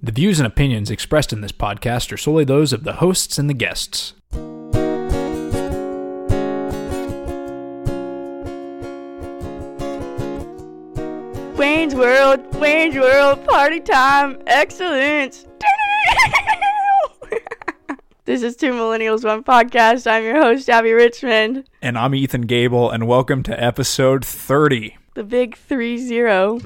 The views and opinions expressed in this podcast are solely those of the hosts and the guests. Wayne's World, Wayne's World, party time, excellence. this is Two Millennials, One Podcast. I'm your host, Abby Richmond, And I'm Ethan Gable, and welcome to episode 30. the big 3 0.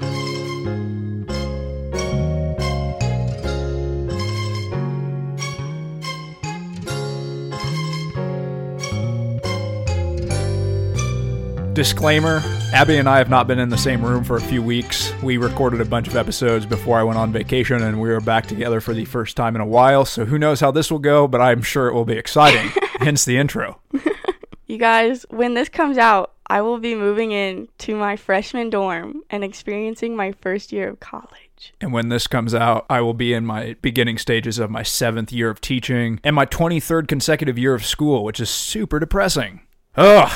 Disclaimer Abby and I have not been in the same room for a few weeks. We recorded a bunch of episodes before I went on vacation, and we are back together for the first time in a while, so who knows how this will go, but I'm sure it will be exciting. Hence the intro. You guys, when this comes out, I will be moving in to my freshman dorm and experiencing my first year of college. And when this comes out, I will be in my beginning stages of my seventh year of teaching and my 23rd consecutive year of school, which is super depressing. Ugh,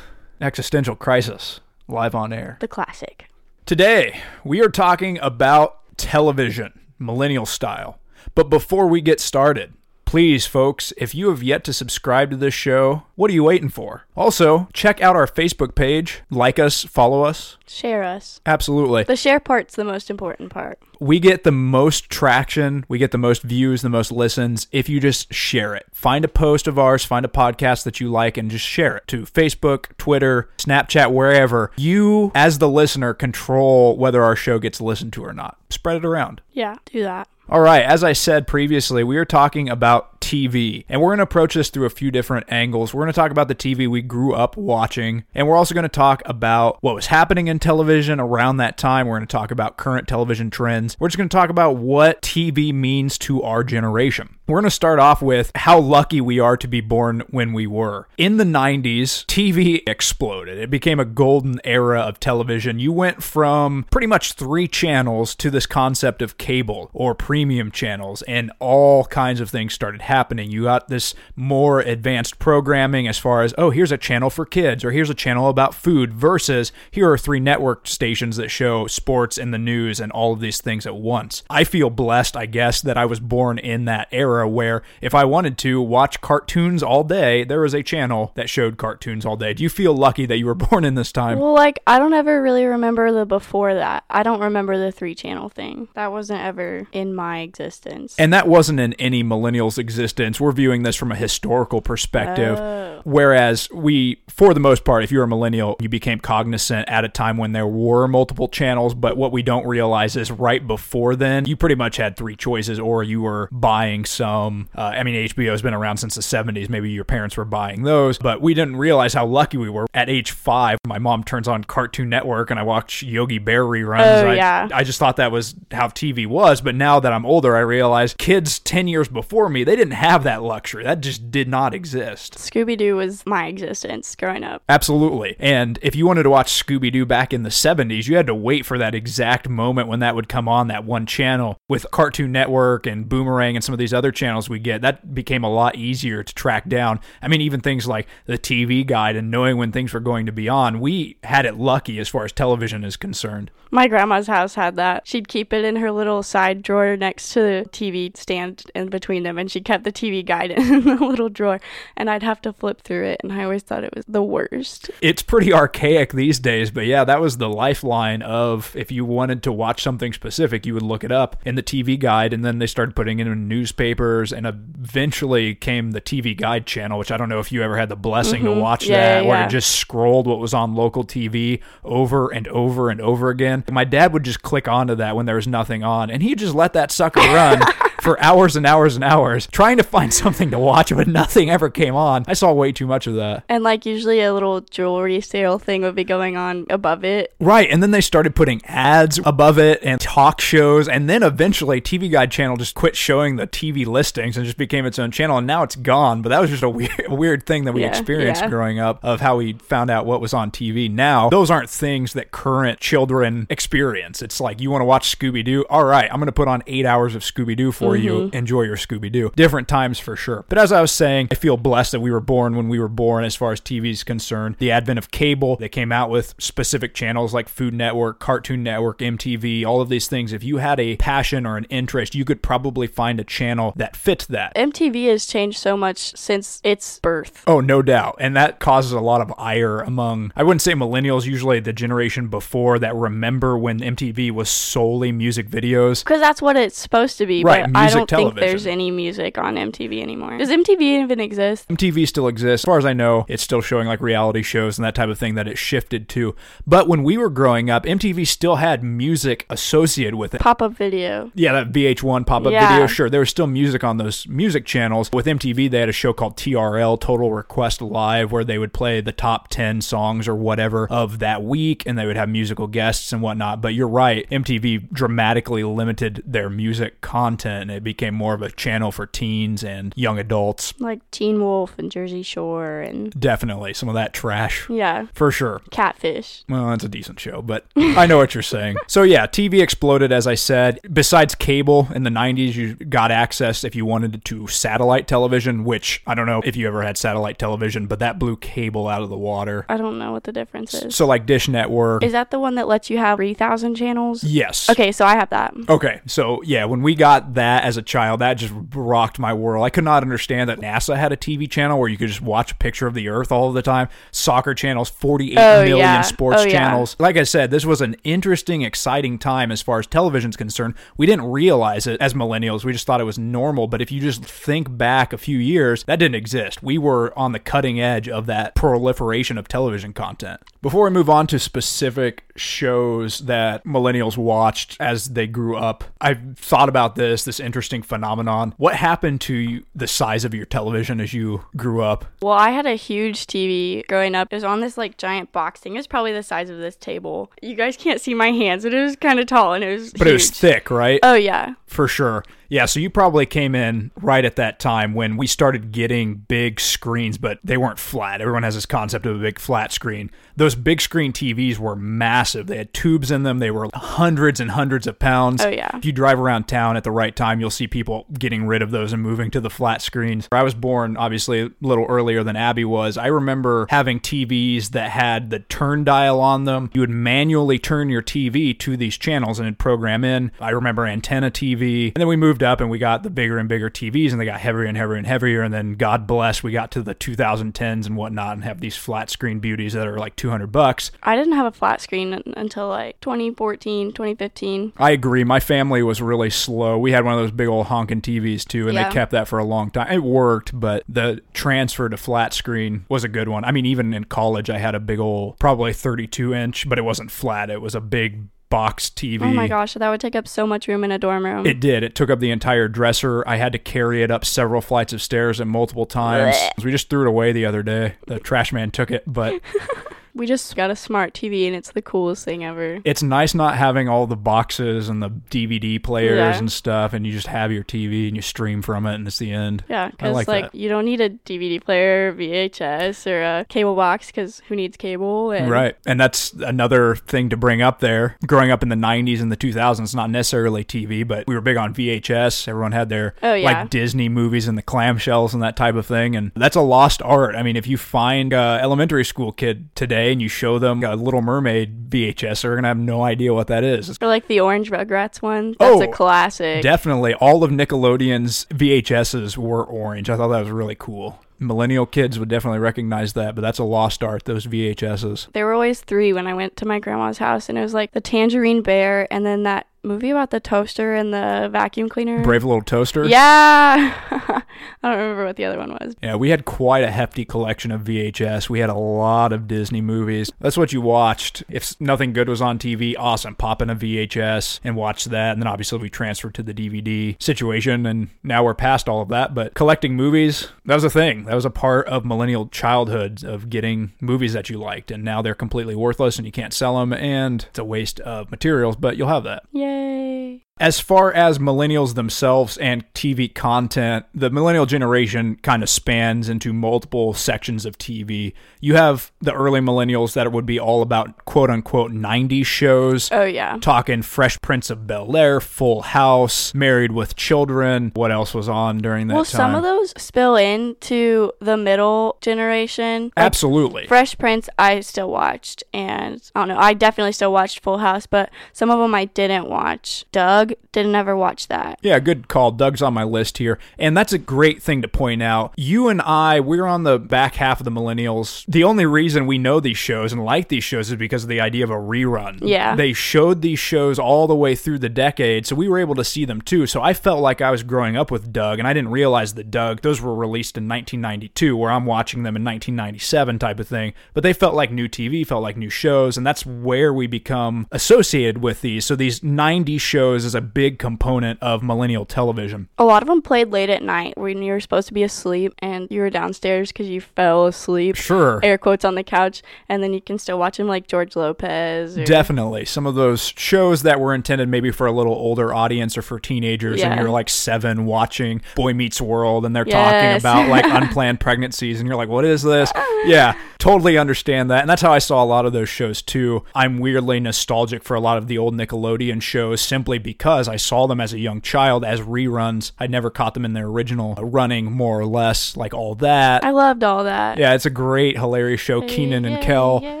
existential crisis, live on air. The classic. Today, we are talking about television, millennial style. But before we get started, please, folks, if you have yet to subscribe to this show, what are you waiting for? Also, check out our Facebook page, like us, follow us. Share us. Absolutely. The share part's the most important part. We get the most traction, we get the most views, the most listens if you just share it. Find a post of ours, find a podcast that you like, and just share it to Facebook, Twitter, Snapchat, wherever. You, as the listener, control whether our show gets listened to or not. Spread it around. Yeah, do that. All right, as I said previously, we are talking about TV, and we're going to approach this through a few different angles. We're going to talk about the TV we grew up watching, and we're also going to talk about what was happening in television around that time. We're going to talk about current television trends. We're just going to talk about what TV means to our generation. We're going to start off with how lucky we are to be born when we were. In the 90s, TV exploded. It became a golden era of television. You went from pretty much three channels to this concept of cable or premium channels, and all kinds of things started happening. You got this more advanced programming as far as, oh, here's a channel for kids, or here's a channel about food, versus here are three network stations that show sports and the news and all of these things at once. I feel blessed, I guess, that I was born in that era where if I wanted to watch cartoons all day, there was a channel that showed cartoons all day. Do you feel lucky that you were born in this time? Well, like, I don't ever really remember the before that. I don't remember the three channel thing. That wasn't ever in my existence. And that wasn't in any millennial's existence. We're viewing this from a historical perspective. Oh. Whereas we, for the most part, if you're a millennial, you became cognizant at a time when there were multiple channels. But what we don't realize is right before then, you pretty much had three choices, or you were buying some. Uh, I mean, HBO has been around since the 70s. Maybe your parents were buying those, but we didn't realize how lucky we were. At age five, my mom turns on Cartoon Network and I watch Yogi Bear reruns. Oh, I, yeah. I just thought that was how TV was. But now that I'm older, I realize kids 10 years before me, they didn't have that luxury. That just did not exist. Scooby Doo was my existence growing up. Absolutely. And if you wanted to watch Scooby Doo back in the 70s, you had to wait for that exact moment when that would come on that one channel. With Cartoon Network and Boomerang and some of these other channels we get, that became a lot easier to track down. I mean, even things like the TV guide and knowing when things were going to be on, we had it lucky as far as television is concerned. My grandma's house had that. She'd keep it in her little side drawer next to the TV stand in between them, and she kept the TV guide in the little drawer, and I'd have to flip through it, and I always thought it was the worst. it's pretty archaic these days, but yeah, that was the lifeline of if you wanted to watch something specific, you would look it up in the TV guide, and then they started putting it in newspapers, and eventually came the TV guide channel, which I don't know if you ever had the blessing to watch Mm-hmm. Yeah, that, where yeah. it just scrolled what was on local TV over and over and over again. My dad would just click onto that when there was nothing on, and he'd just let that sucker run. For hours and hours and hours, trying to find something to watch, but nothing ever came on. I saw way too much of that. And like usually a little jewelry sale thing would be going on above it. Right, and then they started putting ads above it and talk shows, and then eventually TV Guide channel just quit showing the TV listings and just became its own channel, and now it's gone. But that was just a weird, weird thing that we Yeah, experienced yeah. growing up of how we found out what was on TV. Now those aren't things that current children experience. It's like you want to watch Scooby Doo. All right, I'm going to put on eight hours of Scooby Doo for you Mm-hmm. enjoy your Scooby Doo. Different times for sure. But as I was saying, I feel blessed that we were born when we were born as far as TV is concerned. The advent of cable, they came out with specific channels like Food Network, Cartoon Network, MTV, all of these things. If you had a passion or an interest, you could probably find a channel that fits that. MTV has changed so much since its birth. Oh, no doubt. And that causes a lot of ire among, I wouldn't say millennials, usually the generation before that remember when MTV was solely music videos. Because that's what it's supposed to be. Right, but I don't think there's any music on MTV anymore. Does MTV even exist? MTV still exists. As far as I know, it's still showing like reality shows and that type of thing that it shifted to. But when we were growing up, MTV still had music associated with it. Pop up video. Yeah, that VH1 pop up Yeah. video, sure. There was still music on those music channels. With MTV, they had a show called TRL, Total Request Live, where they would play the top 10 songs or whatever of that week, and they would have musical guests and whatnot. But you're right, MTV dramatically limited their music content, and it became more of a channel for teens and young adults. Like Teen Wolf and Jersey Shore and Definitely some of that trash. yeah, For sure. Catfish. Well, that's a decent show, but I know what you're saying. So, yeah, TV exploded, as I said. Besides cable in the 90s, you got access if you wanted to satellite television, which I don't know if you ever had satellite television, but that blew cable out of the water. I don't know what the difference is. So, like Dish Network. Is that the one that lets you have 3,000 channels? yes. Okay, so I have that. Okay, so yeah, when we got that as a child, that just rocked my world. I could not understand that NASA had a TV channel where you could just watch a picture of the Earth all the time. Soccer channels, forty-eight oh, million Oh, yeah. sports Oh, yeah. channels. Like I said, this was an interesting, exciting time as far as television's concerned. We didn't realize it as millennials. We just thought it was normal. But if you just think back a few years, that didn't exist. We were on the cutting edge of that proliferation of television content. Before we move on to specific shows that millennials watched as they grew up, I've thought about this, this interesting phenomenon. What happened to you, the size of your television as you grew up? Well, I had a huge TV growing up. It was on this like giant box thing. It was probably the size of this table. You guys can't see my hands, but it was kind of tall and it was But it was thick, right? Oh yeah. For sure. Yeah, so you probably came in right at that time when we started getting big screens, but they weren't flat. Everyone has this concept of a big flat screen. Those big screen TVs were massive. They had tubes in them, they were hundreds and hundreds of pounds. Oh, yeah. If you drive around town at the right time, you'll see people getting rid of those and moving to the flat screens. I was born, obviously, a little earlier than Abby was. I remember having TVs that had the turn dial on them. You would manually turn your TV to these channels and it'd program in. I remember antenna TV. And then we moved up and we got the bigger and bigger TVs and they got heavier and heavier and heavier. And then, God bless, we got to the 2010s and whatnot and have these flat screen beauties that are like 200 bucks. I didn't have a flat screen until like 2014, 2015. I agree. My family was really slow. We had one of those big old honking TVs too, and Yeah. they kept that for a long time. It worked, but the transfer to flat screen was a good one. I mean, even in college, I had a big old, probably 32 inch, but it wasn't flat. It was a big box TV. Oh my gosh, that would take up so much room in a dorm room. It did. It took up the entire dresser. I had to carry it up several flights of stairs and multiple times. We just threw it away the other day. The trash man took it, but we just got a smart TV and it's the coolest thing ever. it's nice not having all the boxes and the DVD players Yeah. and stuff, and you just have your TV and you stream from it, and it's the end. Yeah, because like like, you don't need a DVD player, VHS, or a cable box because who needs cable? And Right. And that's another thing to bring up there. Growing up in the 90s and the 2000s, not necessarily TV, but we were big on VHS. Everyone had their Oh, yeah. like Disney movies and the clamshells and that type of thing. And that's a lost art. I mean, if you find a elementary school kid today and you show them a Little Mermaid VHS, they're going to have no idea what that is. Or like the Orange Rugrats one. That's Oh, a classic. Definitely. All of Nickelodeon's VHSs were orange. I thought that was really cool. Millennial kids would definitely recognize that, but that's a lost art, those VHSs. there were always three when I went to my grandma's house, and it was like the Tangerine Bear, and then that movie about the toaster and the vacuum cleaner. Brave Little Toaster. Yeah. I don't remember what the other one was. Yeah, we had quite a hefty collection of VHS. We had a lot of Disney movies. That's what you watched. If nothing good was on TV, awesome. Pop in a VHS and watch that. And then obviously we transferred to the DVD situation. And now we're past all of that. But collecting movies, that was a thing. That was a part of millennial childhood of getting movies that you liked. And now they're completely worthless and you can't sell them. And it's a waste of materials, but you'll have that. Yay. As far as millennials themselves and TV content, the millennial generation kind of spans into multiple sections of TV. You have the early millennials that would be all about quote unquote 90s shows. Oh, yeah. Talking Fresh Prince of Bel Air, Full House, Married with Children. What else was on during that well, time? some of those spill into the middle generation. Like, Absolutely. Fresh Prince, I still watched, and I don't know, I definitely still watched Full House, but some of them I didn't watch. Doug didn't ever watch that. Yeah, good call. Doug's on my list here. And that's a great thing to point out. You and I, we're on the back half of the millennials. The only reason we know these shows and like these shows is because of the idea of a rerun. Yeah. They showed these shows all the way through the decade, so we were able to see them too. So I felt like I was growing up with Doug, and I didn't realize that Doug, those were released in 1992, where I'm watching them in 1997 type of thing. But they felt like new TV, felt like new shows, and that's where we become associated with these. So these 90 shows a big component of millennial television. A lot of them played late at night when you were supposed to be asleep and you were downstairs because you fell asleep. Sure. Air quotes on the couch, and then you can still watch them like George Lopez. Or, Definitely. Some of those shows that were intended maybe for a little older audience or for teenagers, and you're like seven watching Boy Meets World, and they're Yes. talking about like unplanned pregnancies, and you're like, what is this? Yeah, totally understand that. And that's how I saw a lot of those shows too. I'm weirdly nostalgic for a lot of the old Nickelodeon shows simply because I saw them as a young child as reruns. I never caught them in their original running, more or less, like all that. I loved all that. Yeah, it's a great, hilarious show. Kenan and Yeah, Kel. yeah.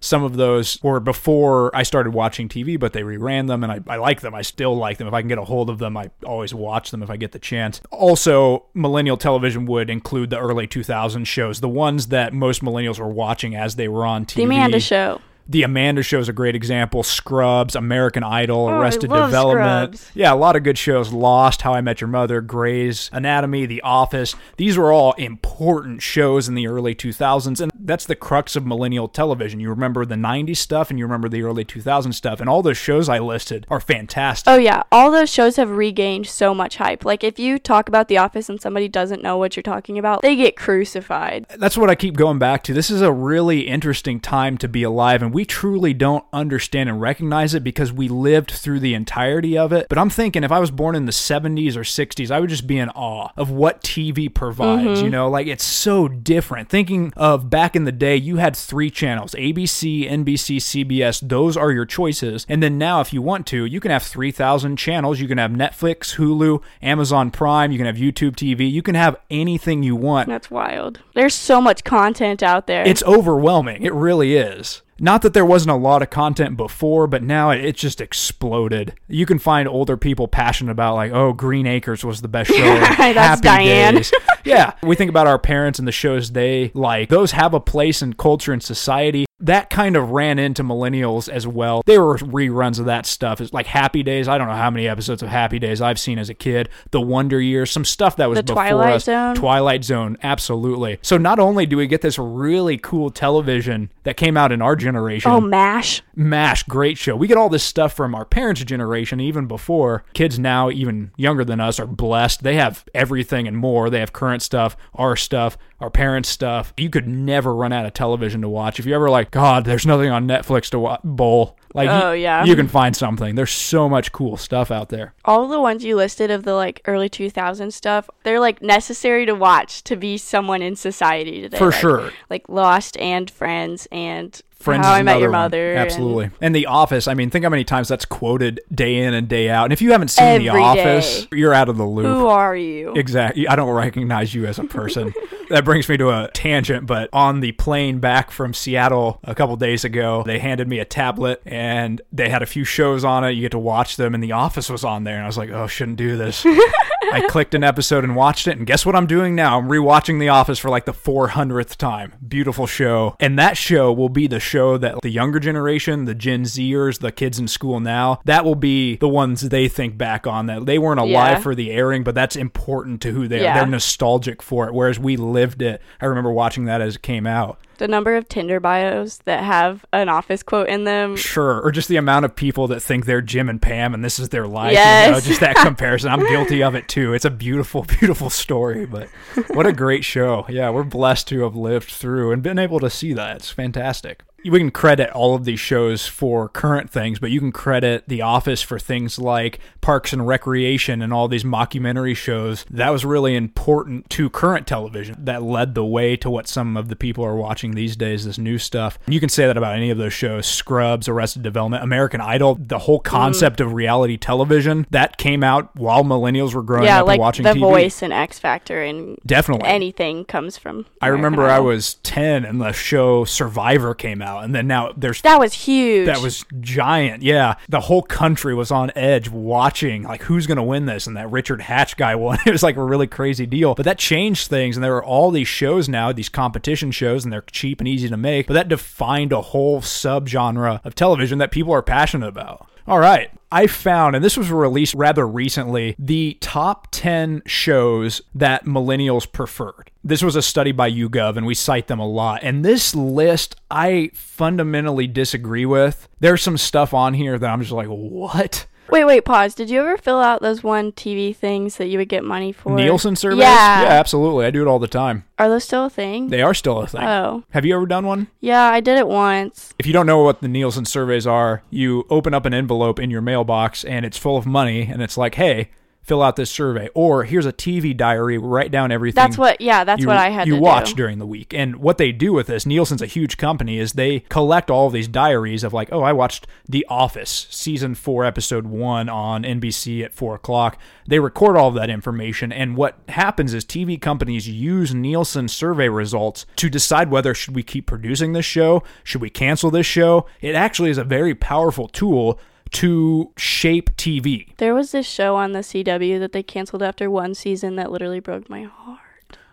Some of those were before I started watching TV, but they reran them and I, I like them. I still like them. If I can get a hold of them, I always watch them if I get the chance. Also, millennial television would include the early 2000s shows, the ones that most millennials were watching as they were on TV. The Amanda Show. The Amanda Show is a great example. Scrubs, American Idol, Oh, Arrested Development. Scrubs. Yeah, a lot of good shows. Lost, How I Met Your Mother, Grey's Anatomy, The Office. These were all important shows in the early 2000s, and that's the crux of millennial television. You remember the 90s stuff and you remember the early 2000s stuff, and all those shows I listed are fantastic. Oh yeah, all those shows have regained so much hype. Like if you talk about The Office and somebody doesn't know what you're talking about, they get crucified. that's what I keep going back to. This is a really interesting time to be alive, and we truly don't understand and recognize it because we lived through the entirety of it. But I'm thinking if I was born in the 70s or 60s, I would just be in awe of what TV provides. Mm-hmm. You know, like it's so different. Thinking of back in the day, you had three channels ABC, NBC, CBS. Those are your choices. And then now, if you want to, you can have 3,000 channels. You can have Netflix, Hulu, Amazon Prime, you can have YouTube TV, you can have anything you want. That's wild. There's so much content out there. It's overwhelming. It really is. Not that there wasn't a lot of content before, but now it, just exploded. You can find older people passionate about like, oh, Green Acres was the best show. That's Diane. Yeah, we think about our parents and the shows they like. Those have a place in culture and society. That kind of ran into millennials as well. They were reruns of that stuff. It's like Happy Days. I don't know how many episodes of Happy Days I've seen as a kid. The Wonder Years, some stuff that was The before Twilight us. Zone. Twilight Zone, absolutely. So not only do we get this really cool television that came out in our generation, oh, MASH. MASH, great show. We get all this stuff from our parents' generation, even before. Kids now, even younger than us, are blessed. They have everything and more. They have current stuff, our stuff, our parents' stuff. You could never run out of television to watch. If you ever like, God, there's nothing on Netflix to watch, bowl. Like, Oh, you, yeah. you can find something. There's so much cool stuff out there. All the ones you listed of the like early 2000s stuff, they're like necessary to watch to be someone in society today. For Like- sure. Like Lost and Friends and Friends How I Met Your another one. Mother. and- Absolutely. And The Office, I mean, think how many times that's quoted day in and day out. And if you haven't seen The Office, day. you're out of the loop. Who are you? Exactly. I don't recognize you as a person. that brings me to a tangent, but on the plane back from Seattle a couple days ago, they handed me a tablet and they had a few shows on it. You get to watch them, and The Office was on there. And I was like, oh, shouldn't do this. I clicked an episode and watched it, and guess what I'm doing now? I'm rewatching The Office for like the 400th time. Beautiful show. And that show will be the show that the younger generation, the Gen Zers, the kids in school now, that will be the ones they think back on that they weren't alive Yeah. for the airing, but that's important to who they Yeah. are. They're nostalgic for it, whereas we lived it. I remember watching that as it came out. The number of Tinder bios that have an office quote in them. Sure, or just the amount of people that think they're Jim and Pam and this is their life. You know, Yes. just that comparison. I'm guilty of it too. It's a beautiful, beautiful story, but what a great show. Yeah, we're blessed to have lived through and been able to see that. It's fantastic. We can credit all of these shows for current things, but you can credit The Office for things like Parks and Recreation and all these mockumentary shows. That was really important to current television that led the way to what some of the people are watching these days, this new stuff. You can say that about any of those shows Scrubs, Arrested Development, American Idol, the whole mm. concept of reality television that came out while millennials were growing yeah, up like and watching The TV. Voice and X Factor and Definitely. anything comes from. I American remember I was 10 and the show Survivor came out, and then now there's That was huge. that was giant. Yeah. The whole country was on edge watching, like, who's going to win this? And that Richard Hatch guy won. It was like a really crazy deal. But that changed things. And there are all these shows now, these competition shows, and they're cheap and easy to make. But that defined a whole subgenre of television that people are passionate about. All right. I found, and this was released rather recently, the top 10 shows that millennials preferred. This was a study by YouGov, and we cite them a lot. And this list, I fundamentally disagree with. There's some stuff on here that I'm just like, what? Wait, wait, pause. Did you ever fill out those one TV things that you would get money for? Nielsen surveys? Yeah. Yeah, absolutely. I do it all the time. Are those still a thing? They are still a thing. Oh. Have you ever done one? Yeah, I did it once. If you don't know what the Nielsen surveys are, you open up an envelope in your mailbox and it's full of money and it's like, hey, fill out this survey. Or here's a TV diary, write down everything. That's what. Yeah, that's you, what I had you watch do. during the week. And what they do with this, Nielsen's a huge company, is they collect all of these diaries of like, oh, I watched The Office season four, episode one on NBC at four o'clock. They record all of that information, and what happens is TV companies use Nielsen survey results to decide whether should we keep producing this show, should we cancel this show. It actually is a very powerful tool to shape TV. There was this show on the CW that they canceled after one season that literally broke my heart.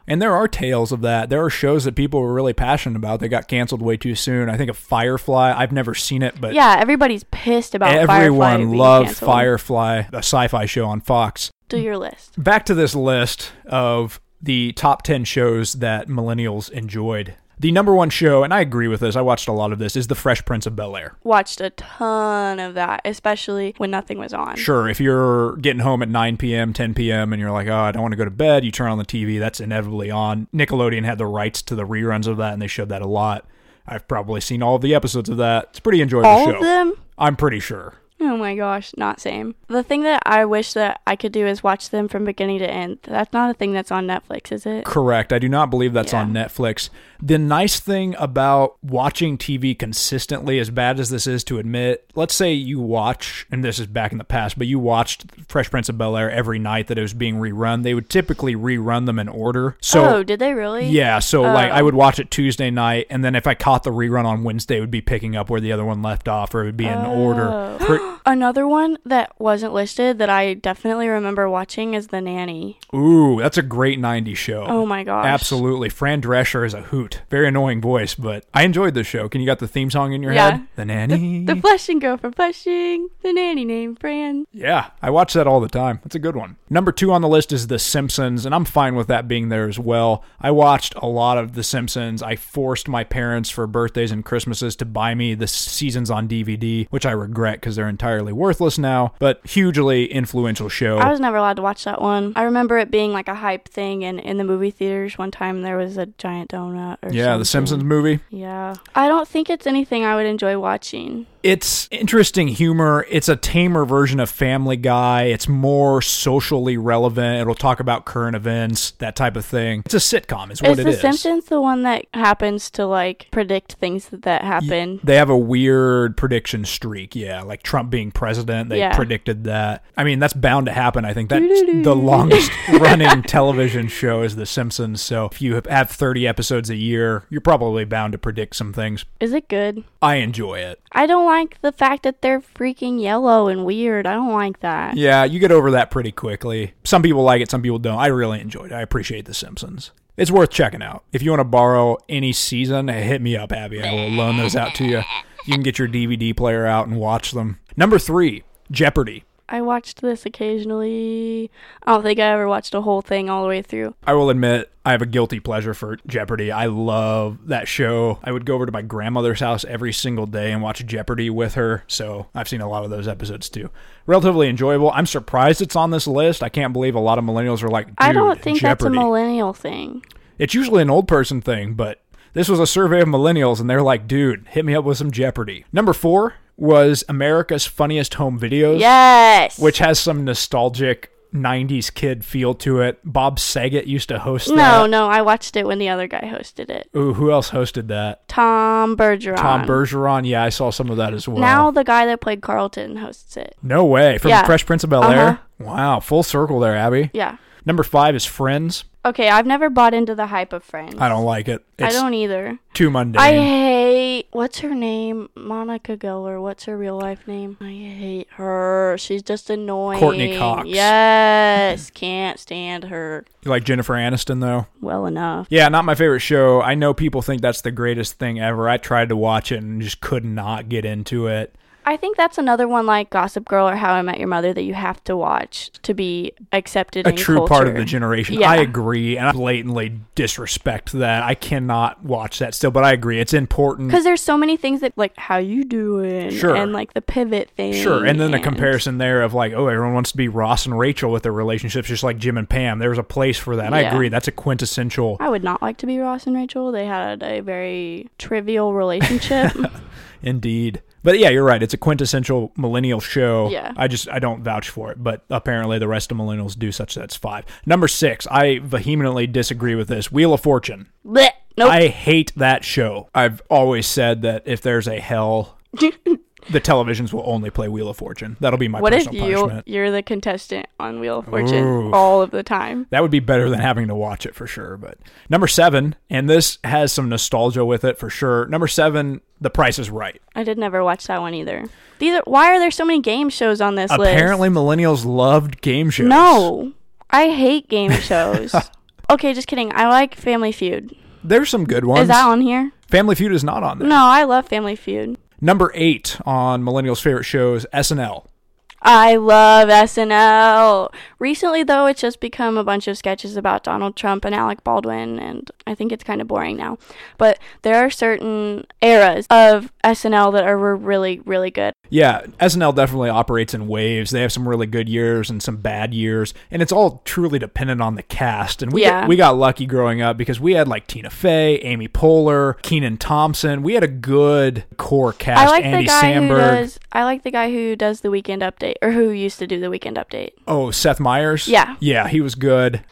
And there are tales of that. There are shows that people were really passionate about. They got canceled way too soon. I think of Firefly. I've never seen it, but Yeah, everybody's pissed about Firefly everyone being loved canceled. Firefly, a sci-fi show on Fox. Do your list. Back to this list of the top 10 shows that millennials enjoyed. The number one show, and I agree with this, I watched a lot of this, is The Fresh Prince of Bel Air. Watched a ton of that, especially when nothing was on. Sure, if you're getting home at 9 p.m., 10 p.m., and you're like, oh, I don't want to go to bed, you turn on the TV, that's inevitably on. Nickelodeon had the rights to the reruns of that, and they showed that a lot. I've probably seen all of the episodes of that. It's pretty enjoyable All show. of them? I'm pretty sure. Oh my gosh, not same. The thing that I wish that I could do is watch them from beginning to end. That's not a thing that's on Netflix, is it? Correct. I do not believe that's Yeah. on Netflix. The nice thing about watching TV consistently, as bad as this is to admit, let's say you watch, and this is back in the past, but you watched Fresh Prince of Bel Air every night that it was being rerun. They would typically rerun them in order. So oh, did they really? Yeah, so oh. like I would watch it Tuesday night, and then if I caught the rerun on Wednesday, it would be picking up where the other one left off, or it would be in order. Oh. Another one that wasn't listed that I definitely remember watching is The Nanny. Ooh, that's a great '90s show. Oh my gosh. Absolutely, Fran Drescher is a hoot. Very annoying voice, but I enjoyed the show. Can you got the theme song in your Yeah. head? The nanny. The Flushing Girl from Flushing. The nanny named Fran. yeah, I watch that all the time. That's a good one. Number two on the list is The Simpsons, and I'm fine with that being there as well. I watched a lot of The Simpsons. I forced my parents for birthdays and Christmases to buy me the seasons on DVD, which I regret because they're entirely worthless now. But hugely influential show. I was never allowed to watch that one. I remember it being like a hype thing, and in the movie theaters one time there was a giant donut. Or yeah, The. Simpsons movie. Yeah. I don't think it's anything I would enjoy watching. It's interesting humor. It's a tamer version of Family Guy. It's more socially relevant. It'll talk about current events, that type of thing. It's a sitcom, is what is it The is. Simpsons the one that happens to like predict things that, that happen? They have a weird prediction streak, yeah, like Trump being president. They Yeah. predicted that. I mean, that's bound to happen. I think that's Doo-doo-doo. the longest running television show is The Simpsons. So if you have 30 episodes a year, you're probably bound to predict some things. Is it good? I enjoy it. I don't like the fact that they're freaking yellow and weird. I don't like that. Yeah, you get over that pretty quickly. Some people like it, some people don't. I really enjoyed it. I appreciate The Simpsons. It's worth checking out. If you want to borrow any season, hit me up, Abby. I will loan those out to you. You can get your DVD player out and watch them. Number three, Jeopardy. I watched this occasionally. I don't think I ever watched a whole thing all the way through. I will admit, I have a guilty pleasure for Jeopardy. I love that show. I would go over to my grandmother's house every single day and watch Jeopardy with her. So I've seen a lot of those episodes too. Relatively enjoyable. I'm surprised it's on this list. I can't believe a lot of millennials are like, Dude, I don't think Jeopardy. that's a millennial thing. It's usually an old person thing, but This was a survey of millennials, and they're like, dude, hit me up with some Jeopardy. Number four was America's Funniest Home Videos, Yes. which has some nostalgic 90s kid feel to it. Bob Saget used to host No, that. no, I watched it when the other guy hosted it. Ooh, who else hosted that? Tom Bergeron. Tom Bergeron. Yeah, I saw some of that as well. Now the guy that played Carlton hosts it. no way. From Yeah. Fresh Prince of Bel Air? Uh-huh. Wow, full circle there, Abby. Yeah. Number five is Friends. Okay, I've never bought into the hype of Friends. I don't like it. I don't either. too mundane. I hate what's her name? Monica Geller. What's her real life name? I hate her. She's just annoying. Courteney Cox. Yes, can't stand her. you like Jennifer Aniston, though? Well enough. Yeah, not my favorite show. I know people think that's the greatest thing ever. I tried to watch it and just could not get into it. I think that's another one like Gossip Girl or How I Met Your Mother that you have to watch to be accepted A in true part of the generation. Yeah. I agree, and I blatantly disrespect that. I cannot watch that still, but I agree. It's important. Because there's so many things that like how you doing, Sure. and like the pivot thing. Sure, and then the comparison there of like, oh, everyone wants to be Ross and Rachel with their relationships, just like Jim and Pam. There's a place for that. And I agree. That's a quintessential. I would not like to be Ross and Rachel. They had a very trivial relationship. Indeed. But yeah, you're right. It's a quintessential millennial show. Yeah. I just I don't vouch for it, but apparently the rest of millennials do such that's five. Number six, I vehemently disagree with this. Wheel of Fortune. Blech. Nope. I hate that show. I've always said that if there's a hell, the televisions will only play Wheel of Fortune. That'll be my what if you punishment. you're the contestant on Wheel of Fortune all of the time? That would be better than having to watch it for sure. But number seven, and this has some nostalgia with it for sure. Number seven, The Price is Right. I did never watch that one either. These are why are there so many game shows on this list? Apparently, list? millennials loved game shows. No, I hate game shows. okay, just kidding. I like Family Feud. There's some good ones. Is that on here? Family Feud is not on there. No, I love Family Feud. Number eight on millennials' favorite shows, SNL. I love SNL. Recently, though, it's just become a bunch of sketches about Donald Trump and Alec Baldwin, and I think it's kind of boring now. But there are certain eras of SNL that are really, really good. Yeah, SNL definitely operates in waves. They have some really good years and some bad years, and it's all truly dependent on the cast. And we Yeah. got, we got lucky growing up because we had like Tina Fey, Amy Poehler, Kenan Thompson. We had a good core cast. I like Andy the guy Samberg. who does. I like the guy who does the Weekend Update, or who used to do the Weekend Update. Oh, Seth Meyers? Yeah. Yeah, he was good.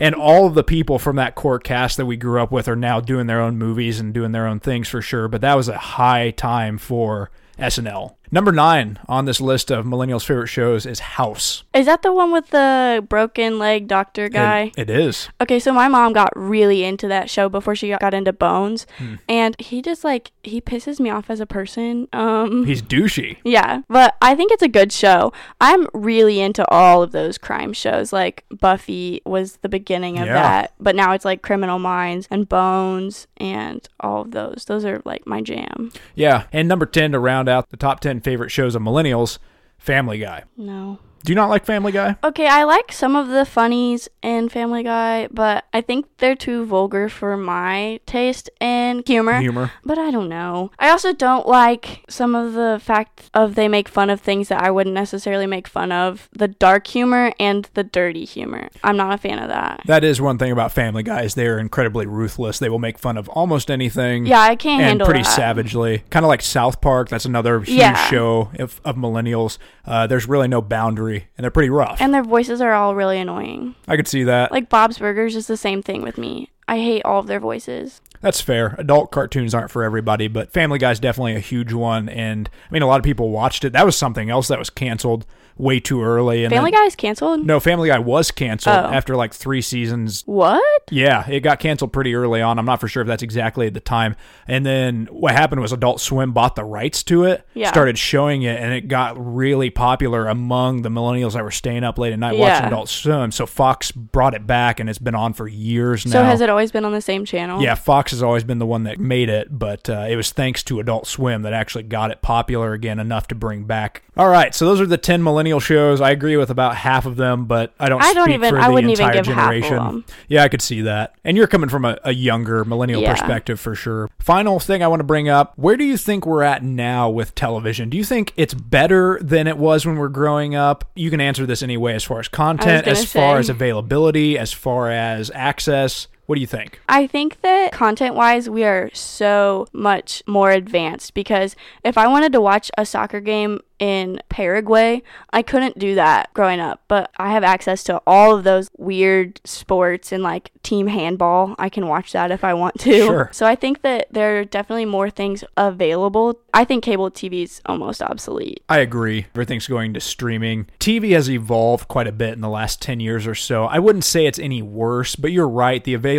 And all of the people from that core cast that we grew up with are now doing their own movies and doing their own things for sure. But that was a high time for SNL. Number nine on this list of millennials' favorite shows is House. Is that the one with the broken leg doctor guy? It- it is. Okay, so my mom got really into that show before she got into Bones, Hmm. and he just like he pisses me off as a person. Um, He's douchey. yeah, but I think it's a good show. I'm really into all of those crime shows. Like Buffy was the beginning of Yeah. that, but now it's like Criminal Minds and Bones and all of those. Those are like my jam. Yeah. And number 10 to round out the top 10 favorite shows of millennials, Family Guy. No. Do you not like Family Guy? Okay, I like some of the funnies in Family Guy, but I think they're too vulgar for my taste in humor. Humor. But I don't know. I also don't like some of the fact of they make fun of things that I wouldn't necessarily make fun of. The dark humor and the dirty humor. I'm not a fan of that. That is one thing about Family Guy is they're incredibly ruthless. They will make fun of almost anything. Yeah, I can't and handle pretty that. savagely. Kind of like South Park. That's another huge Yeah. show of, of millennials. Uh, there's really no boundary, and they're pretty rough. And their voices are all really annoying. I could see that. Like Bob's Burgers is the same thing with me. I hate all of their voices. That's fair. Adult cartoons aren't for everybody, but Family Guy's definitely a huge one. And I mean, a lot of people watched it. That was something else that was canceled way too early. And Family then- Guy is canceled? No, Family Guy was canceled Oh. after like three seasons. What? Yeah, it got canceled pretty early on. I'm not for sure if that's exactly at the time. And then what happened was Adult Swim bought the rights to it, Yeah. started showing it, and it got really popular among the millennials that were staying up late at night Yeah. watching Adult Swim. So Fox brought it back, and it's been on for years now. So has it always been on the same channel? Yeah, Fox has always been the one that made it, but uh, it was thanks to Adult Swim that actually got it popular again enough to bring back. All right, so those are the ten millennial shows. I agree with about half of them, but I don't. I don't even- For I wouldn't even entire give half of generation. them. Yeah, I could see that. And you're coming from a, a younger millennial Yeah. perspective for sure. Final thing I want to bring up: Where do you think we're at now with television? Do you think it's better than it was when we're growing up? You can answer this anyway, as far as content, as far as availability, as far as access. What do you think? I think that content wise, we are so much more advanced because if I wanted to watch a soccer game in Paraguay, I couldn't do that growing up. But I have access to all of those weird sports and like team handball. I can watch that if I want to. Sure. So I think that there are definitely more things available. I think cable TV is almost obsolete. I agree. Everything's going to streaming. TV has evolved quite a bit in the last 10 years or so. I wouldn't say it's any worse, but you're right. The availability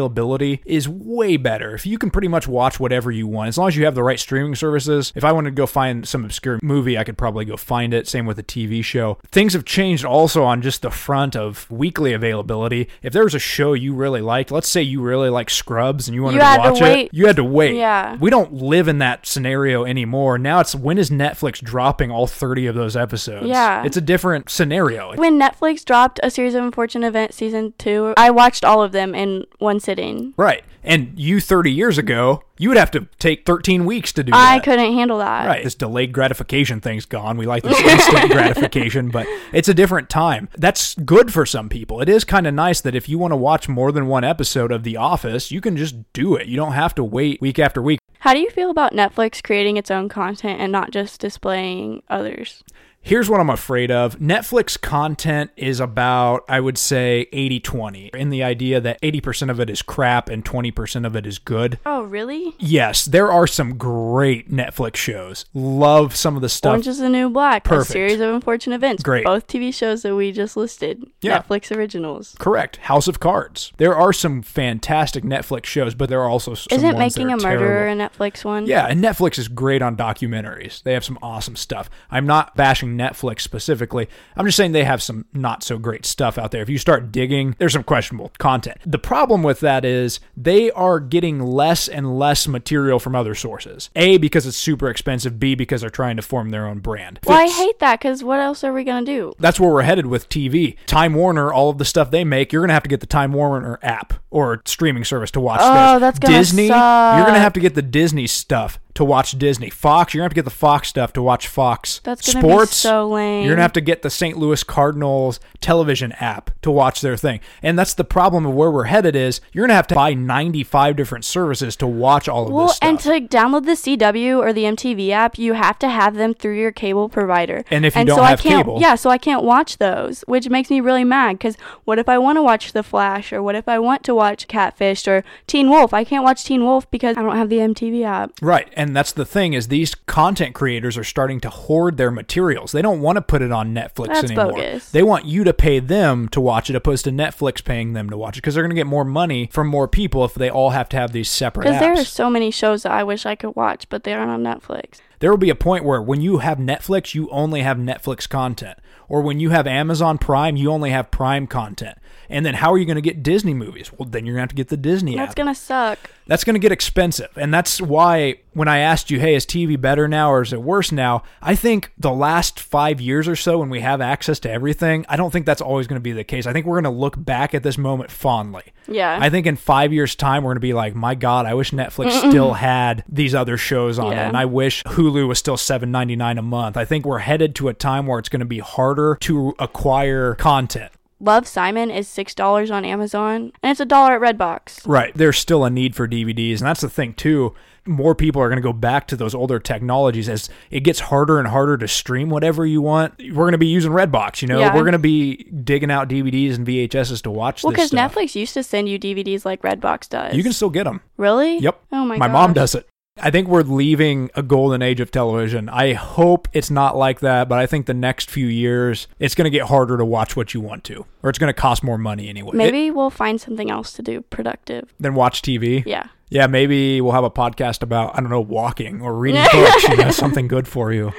is way better. If you can pretty much watch whatever you want, as long as you have the right streaming services. If I wanted to go find some obscure movie, I could probably go find it. Same with a TV show. Things have changed also on just the front of weekly availability. If there was a show you really liked, let's say you really like Scrubs and you wanted You to had to watch it, you had to wait. Yeah. We don't live in that scenario anymore. Now it's when is Netflix dropping all 30 of those episodes? Yeah. It's a different scenario. When Netflix dropped A Series of Unfortunate Events season two, I watched all of them in one sitting. Right. And you 30 years ago, you would have to take 13 weeks to do I that. couldn't handle that. Right. This delayed gratification thing's gone. We like this instant gratification, but it's a different time. That's good for some people. It is kind of nice that if you want to watch more than one episode of The Office, you can just do it. You don't have to wait week after week. How do you feel about Netflix creating its own content and not just displaying others? Here's what I'm afraid of. Netflix content is about, I would say, 80 20, in the idea that 80% of it is crap and 20% of it is good. Oh, really? Yes, there are some great Netflix shows. Love some of the stuff. Orange is the New Black, Perfect. A Series of Unfortunate Events. Great. Both TV shows that we just listed. Yeah. Netflix originals. Correct. House of Cards. There are some fantastic Netflix shows, but there are also some Isn't Making a Murderer terrible. a Netflix one? Yeah, and Netflix is great on documentaries. They have some awesome stuff. I'm not bashing Netflix specifically. I'm just saying they have some not so great stuff out there. If you start digging, there's some questionable content. The problem with that is they are getting less and less material from other sources. A, because it's super expensive. B, because they're trying to form their own brand. Well, I hate that because what else are we going to do? that's where we're headed with TV. Time Warner, all of the stuff they make, you're gonna have to get the Time Warner app or streaming service to watch. Oh, that's gonna Disney. suck. You're gonna have to get the Disney stuff to watch Disney. Fox, you're gonna have to get the Fox stuff to watch Fox. That's gonna Sports. be so lame. You're gonna have to get the St. Louis Cardinals television app to watch their thing. And that's the problem of where we're headed is you're gonna have to buy 95 different services to watch all of well, this stuff. and to download the CW or the MTV app, you have to have them through your cable provider. And if you and don't so have I can't, cable- yeah, so I can't watch those, which makes me really mad. Because what if I want to watch The Flash, or what if I want to watch Catfish or Teen Wolf? I can't watch Teen Wolf because I don't have the MTV app. Right. And that's the thing is these content creators are starting to hoard their materials. They don't want to put it on Netflix That's anymore. bogus. They want you to pay them to watch it opposed to Netflix paying them to watch it because they're going to get more money from more people if they all have to have these separate Because there are so many shows that I wish I could watch, but they aren't on Netflix. There will be a point where when you have Netflix, you only have Netflix content. Or when you have Amazon Prime, you only have Prime content. And then how are you going to get Disney movies? Well, then you're going to have to get the Disney That's app. gonna suck. That's going to get expensive. And that's why when I asked you, hey, is TV better now or is it worse now? I think the last five years or so, when we have access to everything, I don't think that's always going to be the case. I think we're going to look back at this moment fondly. Yeah. I think in five years' time, we're going to be like, my God, I wish Netflix still had these other shows on it. And I wish Hulu was still seven ninety nine a month. I think we're headed to a time where it's going to be harder to acquire content. Love Simon is six dollars on Amazon, and it's a dollar at Redbox. Right. There's still a need for DVDs. And that's the thing, too. More people are going to go back to those older technologies as it gets harder and harder to stream whatever you want. We're going to be using Redbox, you know? Yeah. We're going to be digging out DVDs and VHSs to watch Well, because. Netflix used to send you DVDs like Redbox does. You can still get them. really? Yep. Oh my. My mom does it. I think we're leaving a golden age of television. I hope it's not like that, but I think the next few years it's going to get harder to watch what you want to, or it's going to cost more money anyway. It- Maybe we'll find something else to do productive. than watch TV. Yeah. Yeah, maybe we'll have a podcast about I don't know walking or reading books. You know, something good for you.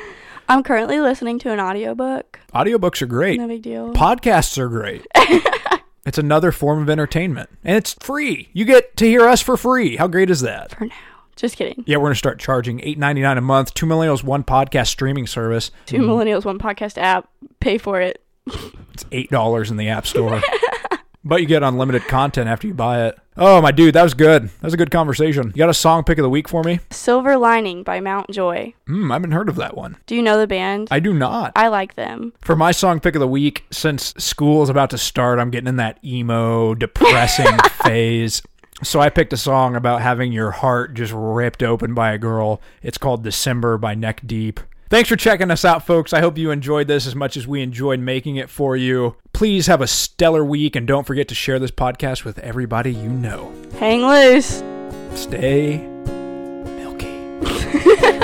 I'm currently listening to an audiobook. Audiobooks are great. No big deal. Podcasts are great. it's another form of entertainment, and it's free. You get to hear us for free. How great is that? For now. Just kidding. Yeah, we're gonna start charging eight ninety nine a month. Two millennials, one podcast streaming service. Two millennials, one podcast app. Pay for it. It's eight dollars in the app store. but you get unlimited content after you buy it. Oh my dude, that was good. That was a good conversation. You got a song pick of the week for me? Silver Lining by Mount Joy. Hmm, I haven't heard of that one. Do you know the band? I do not. I like them. For my song pick of the week, since school is about to start, I'm getting in that emo, depressing phase. So I picked a song about having your heart just ripped open by a girl. It's called December by Neck Deep. Thanks for checking us out, folks. I hope you enjoyed this as much as we enjoyed making it for you. Please have a stellar week and don't forget to share this podcast with everybody you know. Hang loose. Stay milky.